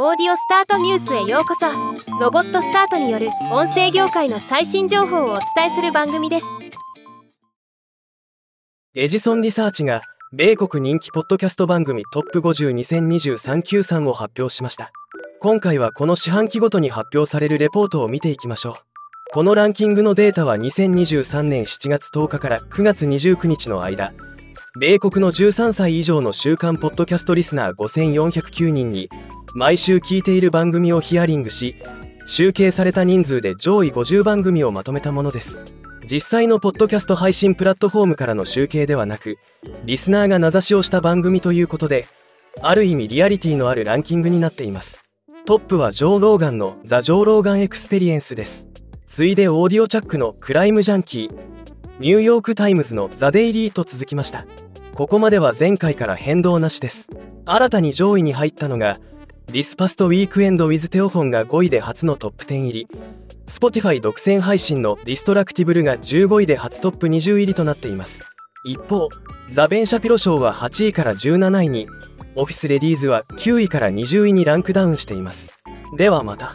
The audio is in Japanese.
オーディオスタートニュースへようこそ。ロボットスタートによる音声業界の最新情報をお伝えする番組です。エジソンリサーチが米国人気ポッドキャスト番組トップ502023 q 3を発表しました。今回はこの四半期ごとに発表されるレポートを見ていきましょう。このランキングのデータは2023年7月10日から9月29日の間。米国の13歳以上の週間ポッドキャストリスナー5409人に毎週聞いている番組をヒアリングし集計された人数で上位50番組をまとめたものです。実際のポッドキャスト配信プラットフォームからの集計ではなくリスナーが名指しをした番組ということである意味リアリティのあるランキングになっています。トップはジョー・ローガンの The Joe Rogan Experience です。次いで audiochuck の Crime Junkie ニューヨーク・タイムズの The Daily と続きました。ここまでは前回から変動なしです。新たに上位に入ったのが This Past Weekend with Theo Von が5位で初のトップ10入り。Spotify 独占配信の Distractible が15位で初トップ20入りとなっています。一方 The Ben Shapiro Show は8位から17位に。 Office Ladies は9位から20位にランクダウンしています。ではまた。